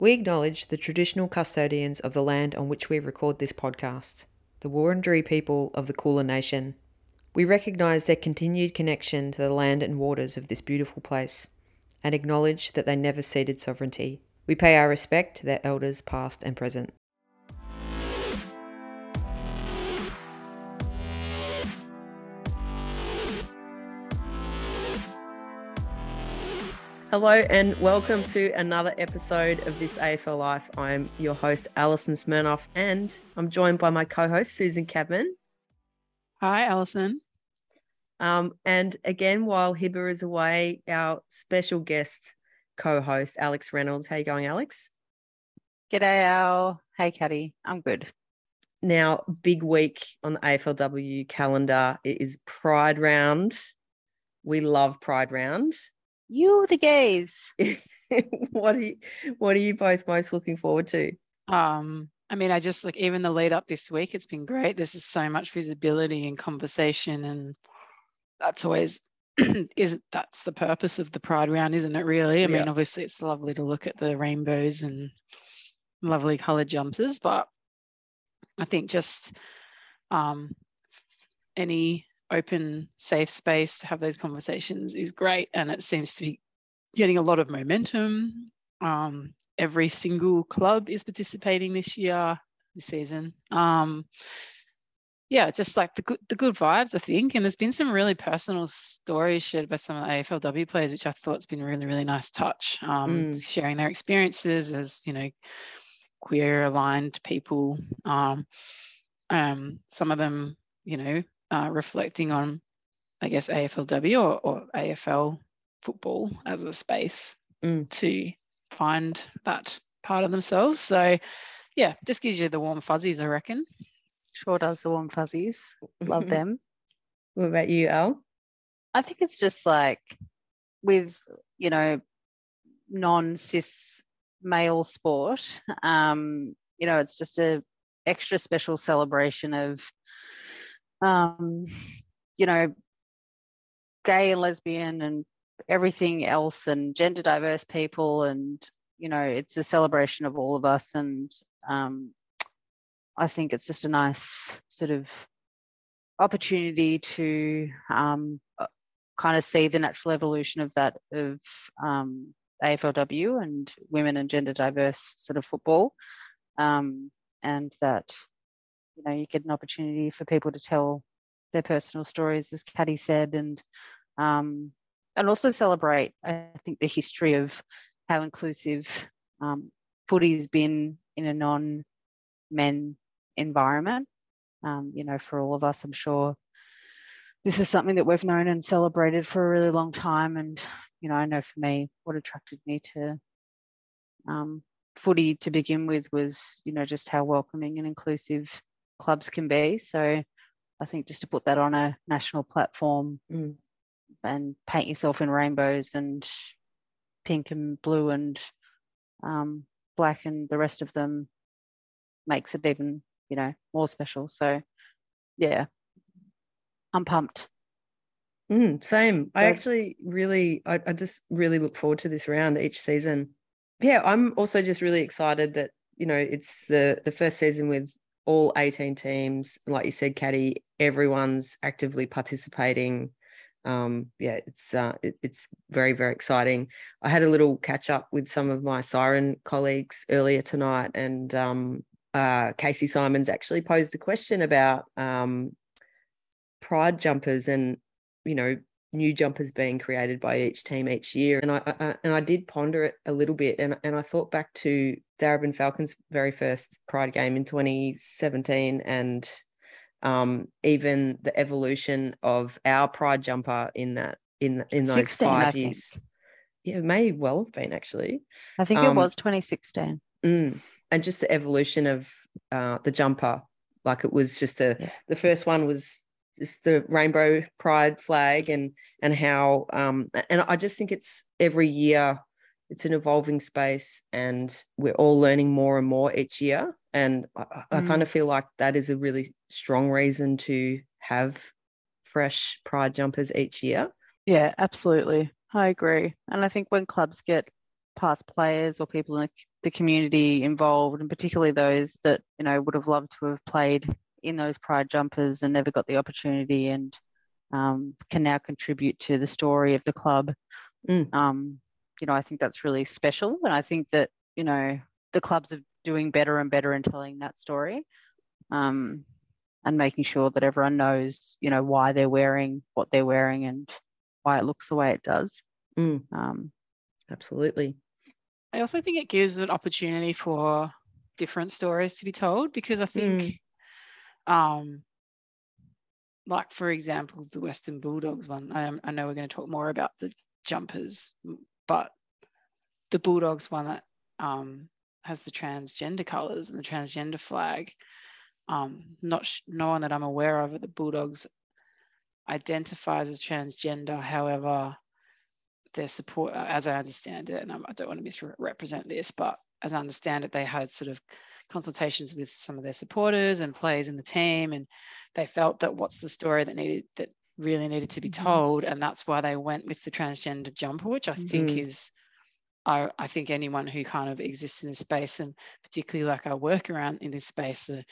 We acknowledge the traditional custodians of the land on which we record this podcast, the Wurundjeri people of the Kulin Nation. We recognise their continued connection to the land and waters of this beautiful place and acknowledge that they never ceded sovereignty. We pay our respect to their elders past and present. Hello and welcome to another episode of This AFL Life. I'm your host, Alison Smirnoff, and I'm joined by my co host, Susan Cadman. Hi, Alison. Um, and again, while Hibba is away, our special guest co host, Alex Reynolds. How you going, Alex? G'day, Al. Hey, Caddy. I'm good. Now, big week on the AFLW calendar. It is Pride Round. We love Pride Round. You the gays. what are you what are you both most looking forward to? Um, I mean, I just like even the lead up this week, it's been great. This is so much visibility and conversation, and that's always isn't that's the purpose of the Pride Round, isn't it? Really, I yeah. mean, obviously, it's lovely to look at the rainbows and lovely coloured jumpers, but I think just um, any open, safe space to have those conversations is great. And it seems to be getting a lot of momentum. Um, every single club is participating this year, this season. Um, yeah, just like the good, the good vibes, I think. And there's been some really personal stories shared by some of the AFLW players, which I thought's been really, really nice touch. Um, mm. Sharing their experiences as you know, queer aligned people. Um, um, some of them, you know, uh, reflecting on, I guess, AFLW or, or AFL football as a space mm. to find that part of themselves. So, yeah, just gives you the warm fuzzies, I reckon. Sure does the warm fuzzies. Love them. What about you, Al? I think it's just like with, you know, non cis male sport, um, you know, it's just a extra special celebration of um, you know, gay and lesbian and everything else and gender diverse people and you know it's a celebration of all of us. And um, i think it's just a nice sort of opportunity to um, uh, kind of see the natural evolution of that of um, aflw and women and gender diverse sort of football. Um, and that you know you get an opportunity for people to tell their personal stories, as Caddy said, and um, and also celebrate. I think the history of how inclusive um, footy's been in a non-men environment. Um, you know, for all of us, I'm sure this is something that we've known and celebrated for a really long time. And you know, I know for me, what attracted me to um, footy to begin with was, you know, just how welcoming and inclusive clubs can be. So I think just to put that on a national platform mm. and paint yourself in rainbows and pink and blue and um, black and the rest of them makes it even, you know, more special. So, yeah, I'm pumped. Mm, same. I actually really, I, I just really look forward to this round each season. Yeah, I'm also just really excited that you know it's the the first season with all 18 teams. Like you said, Caddy, everyone's actively participating. Um, yeah, it's uh, it, it's very very exciting. I had a little catch up with some of my siren colleagues earlier tonight, and um, uh, Casey Simons actually posed a question about um, pride jumpers and you know new jumpers being created by each team each year. And I, I, and I did ponder it a little bit, and and I thought back to Darebin Falcons' very first Pride game in 2017, and um, even the evolution of our Pride jumper in that in in those 16, five years. Yeah, it may well have been actually. I think um, it was 2016. Mm, and just the evolution of uh, the jumper, like it was just a yeah. the first one was just the rainbow pride flag and and how um and I just think it's every year it's an evolving space and we're all learning more and more each year. And I, mm. I kind of feel like that is a really strong reason to have fresh pride jumpers each year. Yeah absolutely. I agree. And i think when clubs get past players or people in the community involved, and particularly those that you know would have loved to have played in those pride jumpers and never got the opportunity, and um, can now contribute to the story of the club. Mm. Um, you know, I think that's really special, and I think that you know the clubs are doing better and better in telling that story. Um, and making sure that everyone knows, you know, why they're wearing what they're wearing and why it looks the way it does. Mm. Um, Absolutely. I also think it gives an opportunity for different stories to be told because I think, um, like for example, the Western Bulldogs one. I, I know we're going to talk more about the jumpers, but the Bulldogs one that um, has the transgender colours and the transgender flag. Um, not sh- no one that I'm aware of at the Bulldogs identifies as transgender. However, their support, as I understand it, and I don't want to misrepresent this, but as I understand it, they had sort of consultations with some of their supporters and players in the team, and they felt that what's the story that needed that really needed to be Mhm. told, and that's why they went with the transgender jumper, which I think Mhm. is. I, I think anyone who kind of exists in this space, and particularly like I work around in this space, the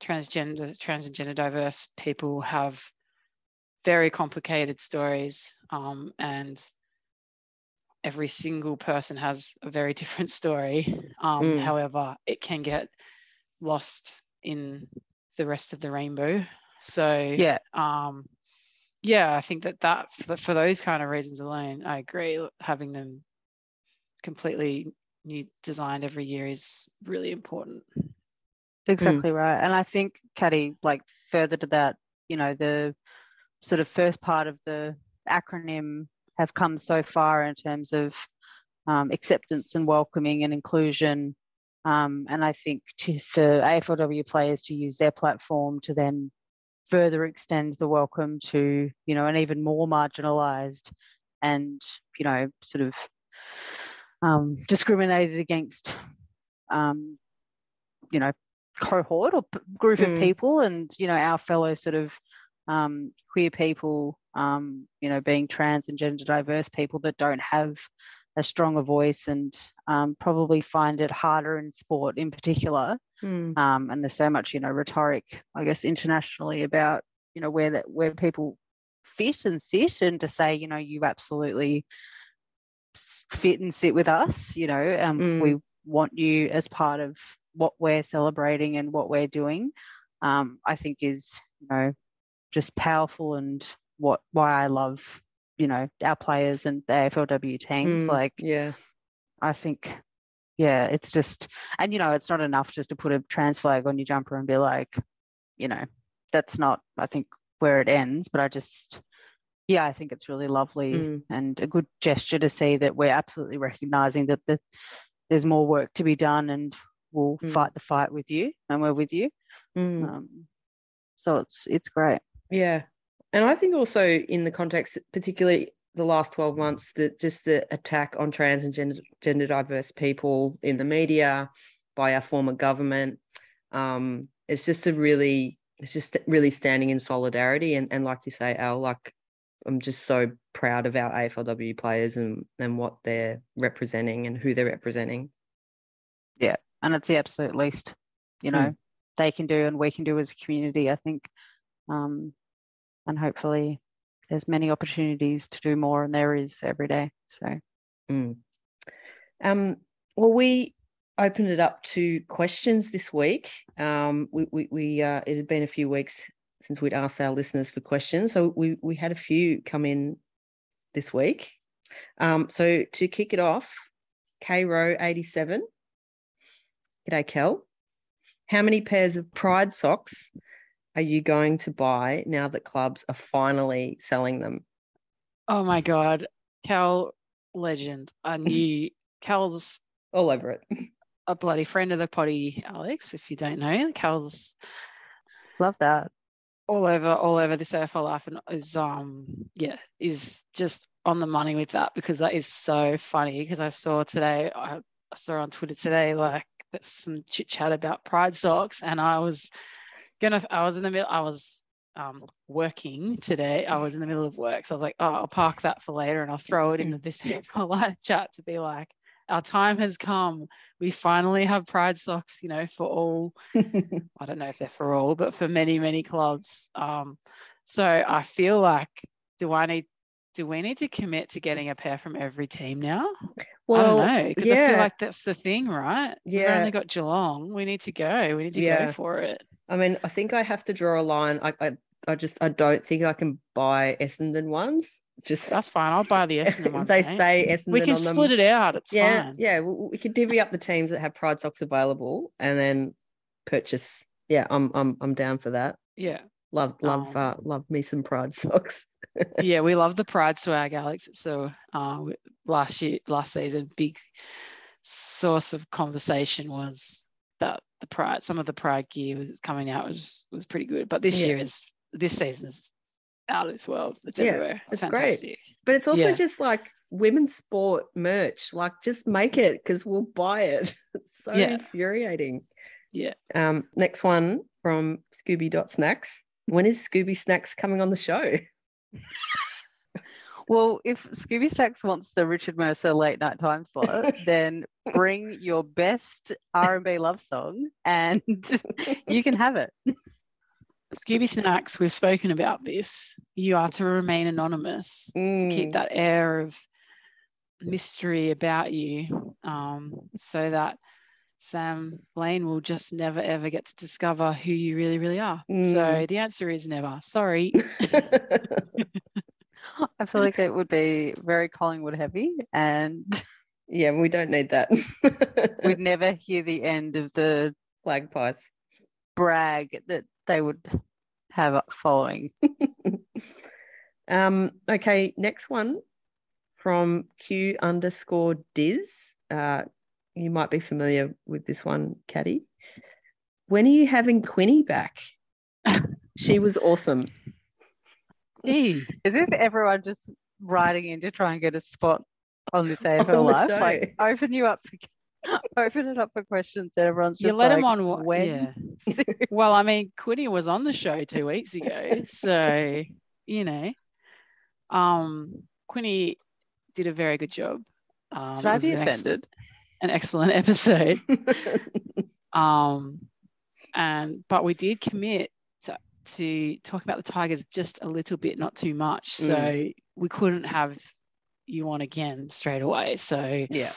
transgender, trans and gender diverse people have very complicated stories, um, and every single person has a very different story. Um, Mm. However, it can get lost in the rest of the rainbow. So yeah, um, yeah, I think that that for, for those kind of reasons alone, I agree. Having them completely new designed every year is really important. exactly right. And I think, Caddy, like further to that, you know, the sort of first part of the acronym have come so far in terms of um, acceptance and welcoming and inclusion. Um, and I think to, for AFLW players to use their platform to then further extend the welcome to, you know, an even more marginalized and, you know, sort of um, discriminated against, um, you know, cohort or group Mm. of people and, you know, our fellow sort of um, queer people, um, you know, being trans and gender diverse people that don't have a stronger voice and um, probably find it harder in sport in particular. Mm. Um, and there's so much, you know, rhetoric, I guess, internationally about, you know, where that where people fit and sit, and to say, you know, you absolutely fit and sit with us. You know, um, Mm. we want you as part of what we're celebrating and what we're doing. Um, I think is, you know, just powerful and what why I love, you know, our players and the AFLW teams. Mm. Like, yeah. I think, yeah, it's just, and you know, it's not enough just to put a trans flag on your jumper and be like, you know, that's not, I think, where it ends. But I just, yeah, I think it's really lovely Mm. and a good gesture to see that we're absolutely recognizing that the, there's more work to be done and we'll Mm. fight the fight with you and we're with you. Mm. Um, so it's it's great. Yeah. And I think also in the context, particularly the last 12 months, that just the attack on trans and gender, gender diverse people in the media by our former government, um, it's just a really, it's just really standing in solidarity. And, and like you say, Al, like I'm just so proud of our AFLW players and, and what they're representing and who they're representing. Yeah. And it's the absolute least you know they can do and we can do as a community i think um, and hopefully there's many opportunities to do more and there is every day so Mm. Um, well, we opened it up to questions this week. Um, we we, we uh, it had been a few weeks since we'd asked our listeners for questions, so we we had a few come in this week. Um, so to kick it off, K Row eighty seven. G'day, Kel. How many pairs of Pride socks are you going to buy now that clubs are finally selling them? Oh my God. Cal, legend. I knew Cal's All over it. a bloody friend of the potty, Alex, if you don't know. Cal's love that all over all over this AFL life and is um yeah is just on the money with that because that is so funny because I saw today I, I saw on Twitter today like there's some chit chat about pride socks and I was gonna I was in the middle I was um working today I was in the middle of work so I was like oh I'll park that for later and I'll throw it into this live chat to be like our time has come. We finally have pride socks, you know, for all. I don't know if they're for all, but for many, many clubs. Um, so I feel like, do I need, do we need to commit to getting a pair from every team now? well, I don't know because I feel like that's the thing, right? Yeah, We've only got Geelong. We need to go. We need to Yeah. go for it. I mean, I think I have to draw a line. I, I, I just, I don't think I can buy Essendon ones. Just That's fine. I'll buy the Essendon ones. they say Essendon we can on them. split it out. It's yeah, fine. yeah. We, we could divvy up the teams that have Pride socks available, and then purchase. Yeah, I'm, I'm, I'm down for that. Yeah. Love, love, Um, uh, love me some Pride socks. yeah, we love the Pride swag, Alex. So uh, last year, last season, big source of conversation was the Pride, some of the Pride gear was coming out was was pretty good. But this Yeah. year is this season's out of this world. It's Yeah, everywhere. It's, it's great. fantastic. But it's also Yeah. just like women's sport merch. Like, just make it because we'll buy it. It's so infuriating. Yeah. Um, next one from Scooby Dot Snacks. When is Scooby Snacks coming on the show? Well, if Scooby Snacks wants the Richard Mercer late night time slot, then bring your best R&B love song and you can have it. Scooby Snacks, we've spoken about this. You are to remain anonymous to Mm, keep that air of mystery about you um, so that Sam Lane will just never ever get to discover who you really, really are. So Mm. the answer is never. Sorry. I feel like it would be very Collingwood heavy and yeah, we don't need that. we'd never hear the end of the Flag pies. brag that they would have following. Um, okay, next one from Q underscore Diz. Uh, you might be familiar with this one, Caddy. When are you having Quinny back? she was awesome. Gee, Is this everyone just writing in to try and get a spot on this On AFL Live? show. Like open you up for open it up for questions and everyone's just you let like, him on when? Yeah. Well, I mean, Quinny was on the show two weeks ago, so you know, um, Quinny did a very good job. Um, Should I be an, ex- offended? an excellent episode. Um, and but we did commit to, to talk about the Tigers just a little bit, not too much. So Mm. we couldn't have you on again straight away. So yeah,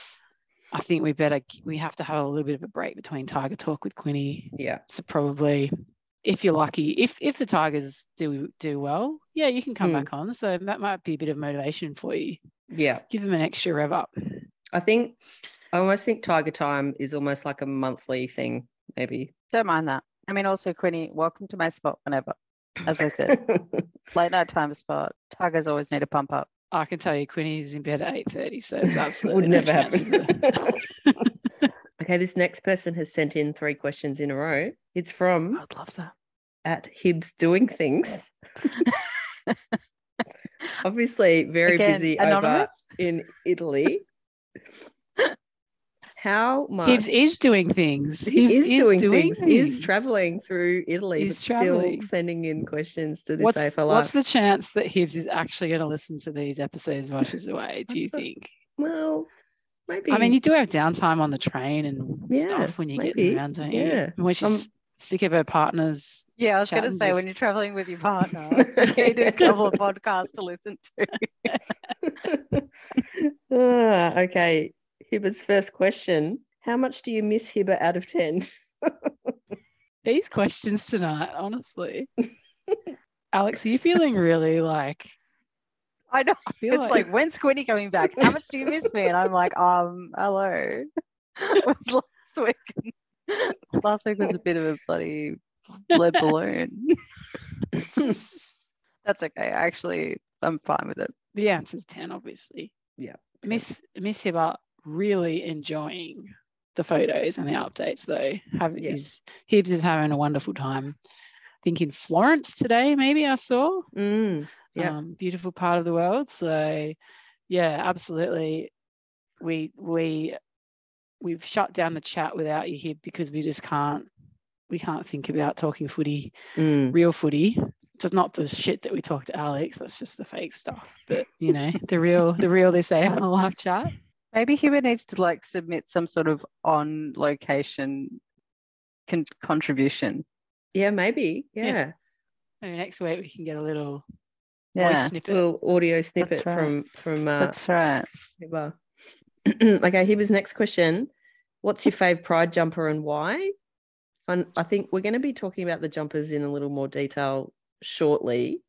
I think we better we have to have a little bit of a break between Tiger talk with Quinny. yeah, So probably if you're lucky, if if the Tigers do do well, yeah, you can come Mm. back on. So that might be a bit of motivation for you. yeah. Give them an extra rev up. I think I almost think Tiger Time is almost like a monthly thing, maybe. Don't mind that. I mean, also, Quinny, welcome to my spot whenever. As I said, late night time spot. Tigers always need a pump up. I can tell you Quinny's in bed at 8.30, so it's absolutely Would never happen. okay, this next person has sent in three questions in a row. It's from I'd love that. at Hibbs doing things. Obviously, very Again, busy over in Italy. How much Hibbs is doing things. he Hibbs is, doing, things, is traveling through Italy, He's but still sending in questions to this What's, AFL what's the chance that Hibbs is actually going to listen to these episodes while she's away, do you think? Well, maybe. I mean, you do have downtime on the train and Yeah, stuff when you get maybe. around, don't you? Yeah. And when she's sick of her partners. Yeah, I was going to say, when you're traveling with your partner, you need a couple of podcasts to listen to. Ah, okay. Hibbert's first question. How much do you miss Hibbert out of 10? These questions tonight, honestly. Alex, are you feeling really like, I know. I feel It's like, when's Quinny coming back? How much do you miss me? And I'm like, um, hello. was last week. last week was a bit of a bloody lead balloon. That's okay. Actually, I'm fine with it. the answer's 10, obviously. Yeah, Miss Miss Hibbert really enjoying the photos and the updates though. Have is Hibbs is having a wonderful time. I think in Florence today, maybe I saw. Mm, Yeah. Um, beautiful part of the world. So yeah, absolutely. We we we've shut down the chat without you here because we just can't we can't think about talking footy, mm. real footy. It's not the shit that we talk to Alex. That's just the fake stuff. But you know, the real the real this AFL Life chat. Maybe Hiba needs to like submit some sort of on location con- contribution. Yeah, maybe. Yeah. Yeah. Maybe next week we can get a little voice Yeah, snippet. little audio snippet right. from from uh, that's right. Hiba. okay, Hiba's next question. What's your fave pride jumper and why? And I think we're going to be talking about the jumpers in a little more detail shortly.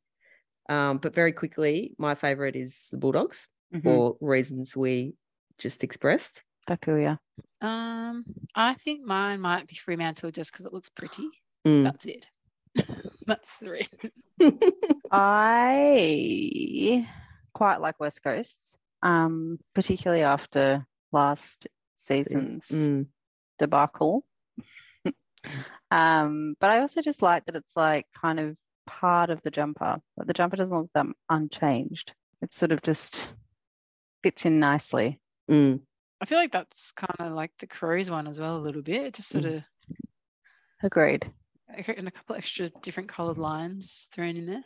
Um, but very quickly, my favorite is the Bulldogs Mhm. for reasons we just expressed. I feel yeah. Um, I think mine might be Fremantle just because it looks pretty. Mm. That's it. That's three. I quite like West Coast, um, particularly after last season's Mm. debacle. um, but I also just like that it's like kind of part of the jumper. But the jumper doesn't look that unchanged. It sort of just fits in nicely. Mm. I feel like that's kind of like the Crows one as well, a little bit. Just sort Mm. of Agreed. and a couple extra different colored lines thrown in there.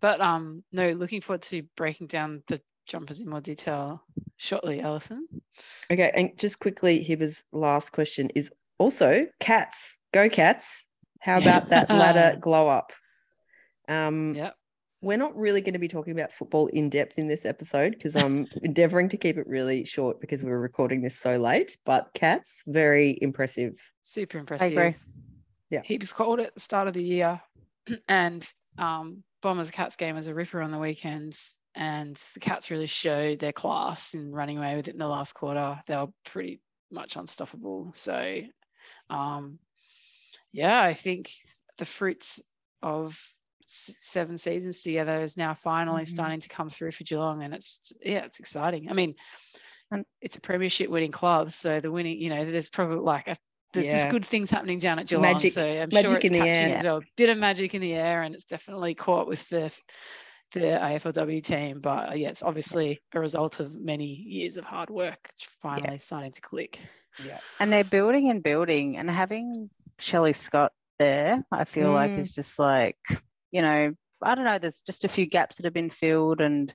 But um, no, looking forward to breaking down the jumpers in more detail shortly, Alison. Okay, and just quickly, Hiba's last question is also cats. Go cats. How about that ladder glow up? Um, Yep. We're not really going to be talking about football in depth in this episode because I'm endeavoring to keep it really short because we were recording this so late. But cats, very impressive. Super impressive. I agree. Yeah. He was called at the start of the year, and um, Bombers Cats game was a ripper on the weekends, and the Cats really showed their class in running away with it in the last quarter. They were pretty much unstoppable. So, um, yeah, I think the fruits of s- seven seasons together is now finally Mhm. starting to come through for Geelong, and it's yeah, it's exciting. I mean, And- it's a premiership winning club, so the winning, you know, there's probably like a there's just good things happening down at Geelong. Magic- so I'm magic sure it's in the air. as well. Bit of magic in the air, and it's definitely caught with the the AFLW team. But uh, yeah, it's obviously a result of many years of hard work. It's finally starting to click. Yeah. And they're building and building and having Shelley Scott there, I feel like Mm. is just like, you know, I don't know, there's just a few gaps that have been filled and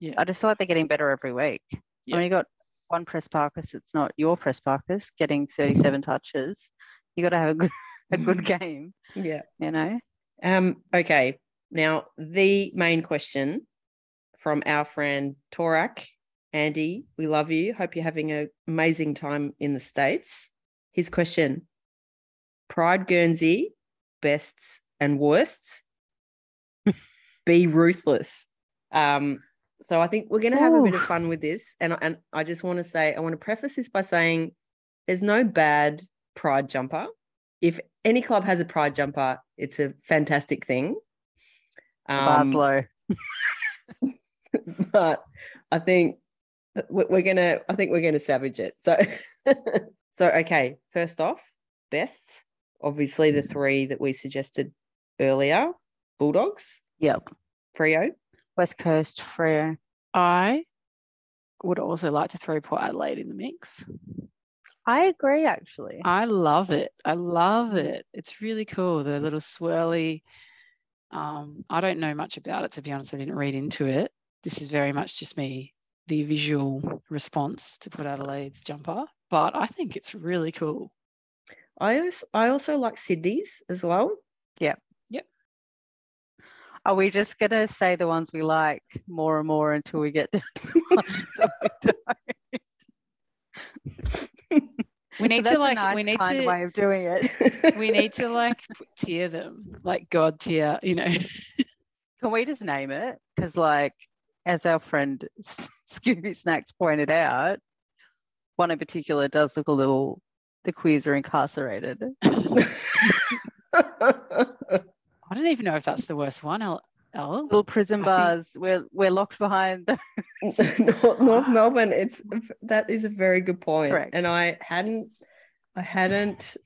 Yeah. I just feel like they're getting better every week. Yeah. I mean, you got one Prespakis, it's not your Prespakis getting 37 touches. You got to have a good, a good game, Yeah. you know? Um, okay. Now, the main question from our friend Torak. Andy, we love you. Hope you're having an amazing time in the States. His question Pride Guernsey, bests and worsts. Be ruthless. Um, so I think we're going to have a bit of fun with this. And, and I just want to say, I want to preface this by saying there's no bad pride jumper. If any club has a pride jumper, it's a fantastic thing. Um, but I think we- we're gonna. I think we're gonna savage it. So, so okay. First off, bests. Obviously, the three that we suggested earlier: Bulldogs, Yep. Freo. West Coast, Freo. I would also like to throw Port Adelaide in the mix. I agree, actually. I love it. I love it. It's really cool. The little swirly. Um, I don't know much about it to be honest. I didn't read into it. This is very much just me, the visual response to Port Adelaide's jumper. But I think it's really cool. I also, I also like Sydney's as well. Are we just going to say the ones we like more and more until we get down to the ones that we don't? We need That's to a like. nice we need kind to. way of doing it. we need to like p- tier them, like God tier. You know. Can we just name it? Because, like, as our friend Scooby Snacks pointed out, one in particular does look a little. The queers are incarcerated. I don't even know if that's the worst one. El, El? Little prison I think- bars. We're we're locked behind. The, North, North Melbourne. It's that is a very good point, Correct. and I hadn't, I hadn't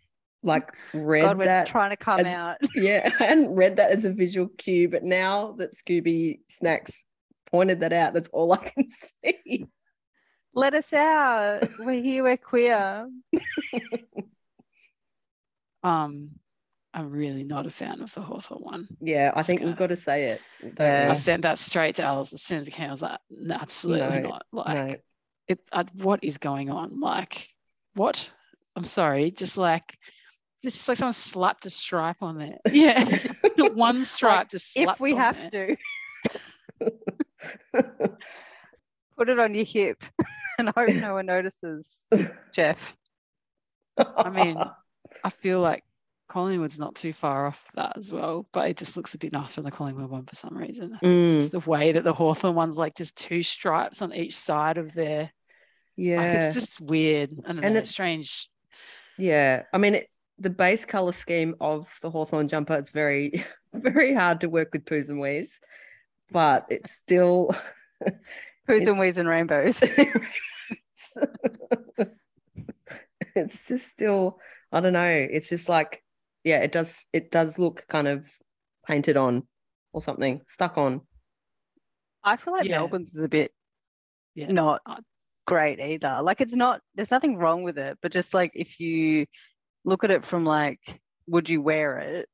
like read God, we're that. trying to come as- out. Yeah, I hadn't read that as a visual cue, but now that Scooby Snacks pointed that out, that's all I can see. Let us out. We're here. We're queer. Um, I'm really not a fan of the Hawthorn one. Yeah, I Just think we've got to say it. Yeah. I sent that straight to Alice as soon as it came. I was like, "No, absolutely No, not. Like, no. it's uh, what is going on? Like, what? I'm sorry, just like just like someone slapped a stripe on there. Yeah, one stripe Like, just if we on have there. to put it on your hip and hope no one notices, Jeff. I mean, I feel like Collingwood's not too far off that as well, but it just looks a bit nicer on the Collingwood one for some reason. It's Mm, just the way that the Hawthorn one's like just two stripes on each side of their like yeah, it's just weird. I don't And know, it's- strange. yeah. I mean, it, the base color scheme of the Hawthorn jumper it's very, very hard to work with poos and wees, but it's still. And It's- wees and rainbows. it's just still i don't know it's just like yeah it does it does look kind of painted on or something stuck on I feel like Yeah. Melbourne's is a bit Yeah. not great either. Like it's not there's nothing wrong with it, but just like if you look at it from like, would you wear it?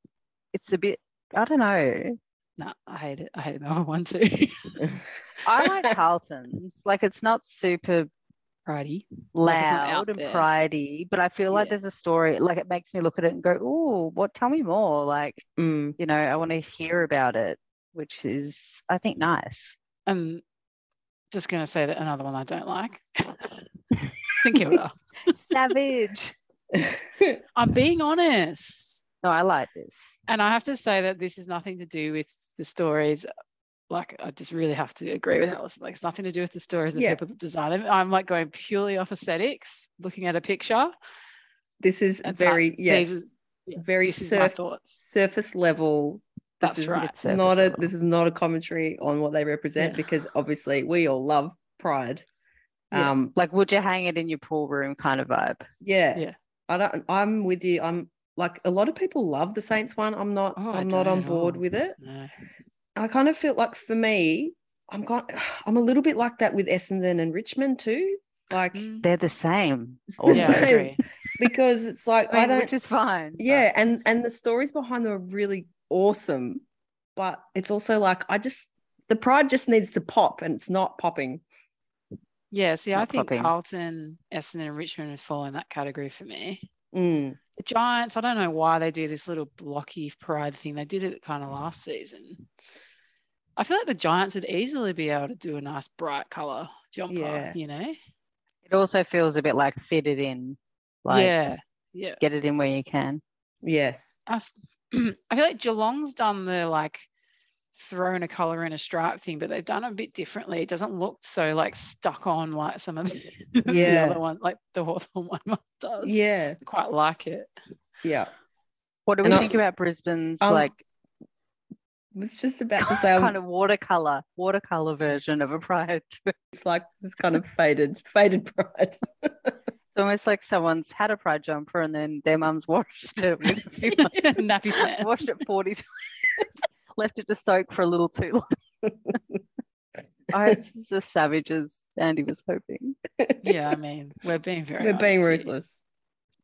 It's a bit I don't know. No, I hate it. I hate the Melbourne one too. I like Carlton's. Like it's not super Righty. Like, it's not out loud and there. pridey, but I feel like Yeah. there's a story. Like it makes me look at it and go, "Oh, what? Tell me more." Like Mm, you know, I want to hear about it, which is I think nice. And just gonna say that another one I don't like. St Kilda. Savage. I'm being honest. No, I like this. And I have to say that this is nothing to do with the stories. Like I just really have to agree with Alison. Like it's nothing to do with the stories and the Yeah. people that design them. I'm like going purely off aesthetics, looking at a picture. this is and that- very these yes yeah, very this surf, surface level This That's is right. It's surface not a this is not a commentary on what they represent Yeah. because obviously we all love pride Yeah. um like, would you hang it in your pool room kind of vibe? yeah Yeah. i don't i'm with you i'm like a lot of people love the saints one i'm not Oh, I i'm not on board all. with it No. I kind of feel like for me, I'm got I'm a little bit like that with Essendon and Richmond too. Like Mm. They're the same. The also. Yeah, I same. agree. because it's like I I, don't which is fine. but- yeah, and and the stories behind them are really awesome. But it's also like I just the pride just needs to pop and it's not popping. Yeah, see, I think popping. Carlton, Essendon, and Richmond would fall in that category for me. Mm, The Giants, I don't know why they do this little blocky pride thing. They did it kind of mm. last season. I feel like the Giants would easily be able to do a nice bright color jumper, Yeah. you know? It also feels a bit like fit it in. Like yeah, yeah. get it in where you can. yes. I, f- I feel like Geelong's done the like thrown a color in a stripe thing, but they've done it a bit differently. It doesn't look so like stuck on like some of the, the Yeah. other one, like the Hawthorn one does. Yeah. I quite like it. Yeah. What do we And I- think about Brisbane's Um, like I was just about to say I'm, kind of watercolor, watercolor version of a pride? it's it's like this kind of faded, faded pride. It's almost like someone's had a pride jumper and then their mum's washed it with a few Napisan. washed it 40 times, left it to soak for a little too long. I hope this is as savage as Andy was hoping. yeah, I mean, we're being very We're being honest here. ruthless.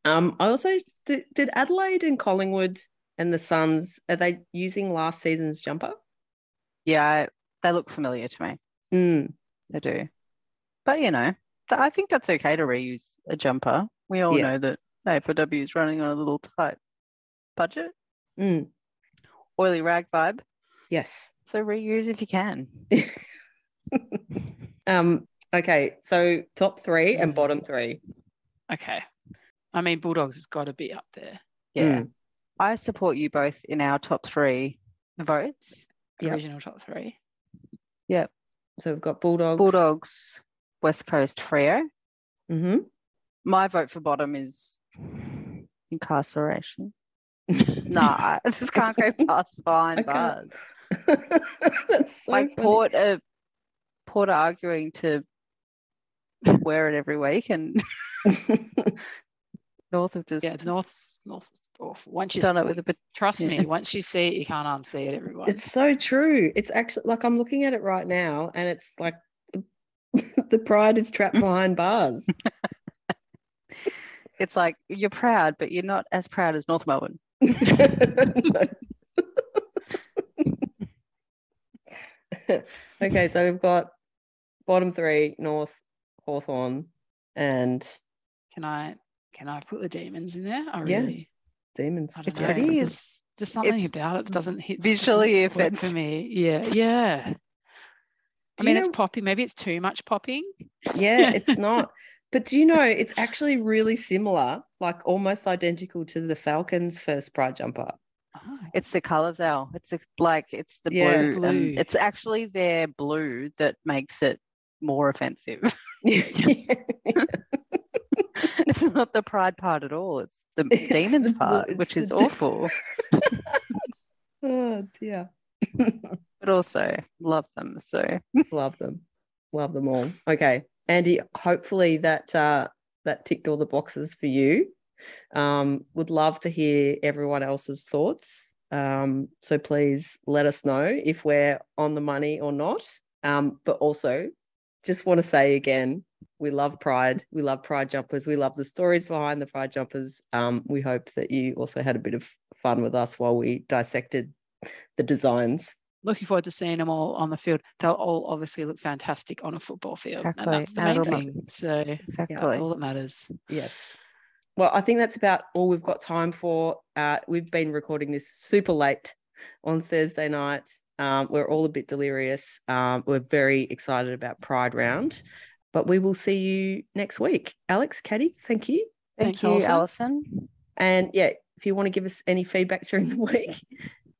Um, I also did, did Adelaide and Collingwood and the Suns are they using last season's jumper? Yeah, they look familiar to me. Mm, They do. But you know, th- I think that's okay to reuse a jumper. We all Yeah. know that AFW is running on a little tight budget, mm, oily rag vibe. yes. So reuse if you can. Um, okay, so top three and Mm. bottom three. Okay. I mean, Bulldogs has got to be up there. Yeah. Mm. I support you both in our top three votes. Yep. Original top three. Yep. So we've got Bulldogs. Bulldogs, West Coast Freo. Mm-hmm. My vote for bottom is incarceration. no, I just can't go past behind I can't. bars. That's so like funny. Port, uh, Port are arguing to wear it every week, and North have just Yeah, North's North's awful. Once you've done it with a bit. trust yeah. me, once you see it, you can't unsee it, everyone. It's so true. It's actually like I'm looking at it right now, and it's like the, the pride is trapped behind bars. It's like you're proud, but you're not as proud as North Melbourne. okay, so we've got bottom three: North, Hawthorn, and Can I can I put the demons in there? I Yeah. really Demons. It's know. pretty- There's, there's something it's about it that doesn't hit visually doesn't for me. Yeah, yeah. I Do you mean, it's know- popping. Maybe it's too much popping. Yeah, it's not. But do you know it's actually really similar, like almost identical to the Falcons' first pride jumper. Oh, It's the colors, Al. It's the, like it's the Yeah. blue, um, Blue. and it's actually their blue that makes it more offensive. it's not the pride part at all. It's the It's demons the part, which is de- awful. oh dear. But also love them. So Love them. Love them all. Okay. Andy, hopefully that uh that ticked all the boxes for you. Um, would love to hear everyone else's thoughts. Um, so please let us know if we're on the money or not. Um, but also just want to say again, we love Pride. We love Pride jumpers. We love the stories behind the Pride jumpers. Um, we hope that you also had a bit of fun with us while we dissected the designs. Looking forward to seeing them all on the field. They'll all obviously look fantastic on a football field, Exactly. and that's the main it'll look- thing. So exactly. that's all that matters. Yes. Well, I think that's about all we've got time for. Uh, we've been recording this super late on Thursday night. Um, we're all a bit delirious. Um, we're very excited about Pride Round, but we will see you next week. Alex, Caddy, thank you. Thank Thanks, you, Alison. Alison. And yeah, if you want to give us any feedback during the week,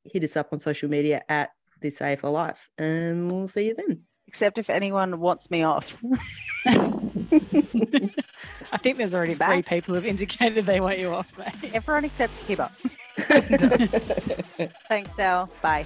hit us up on social media at this AFL Life, and we'll see you then. Except if anyone wants me off. I think there's already three Back. people who've indicated they want you off, mate. Everyone except Hiba. Thanks, Al. Bye.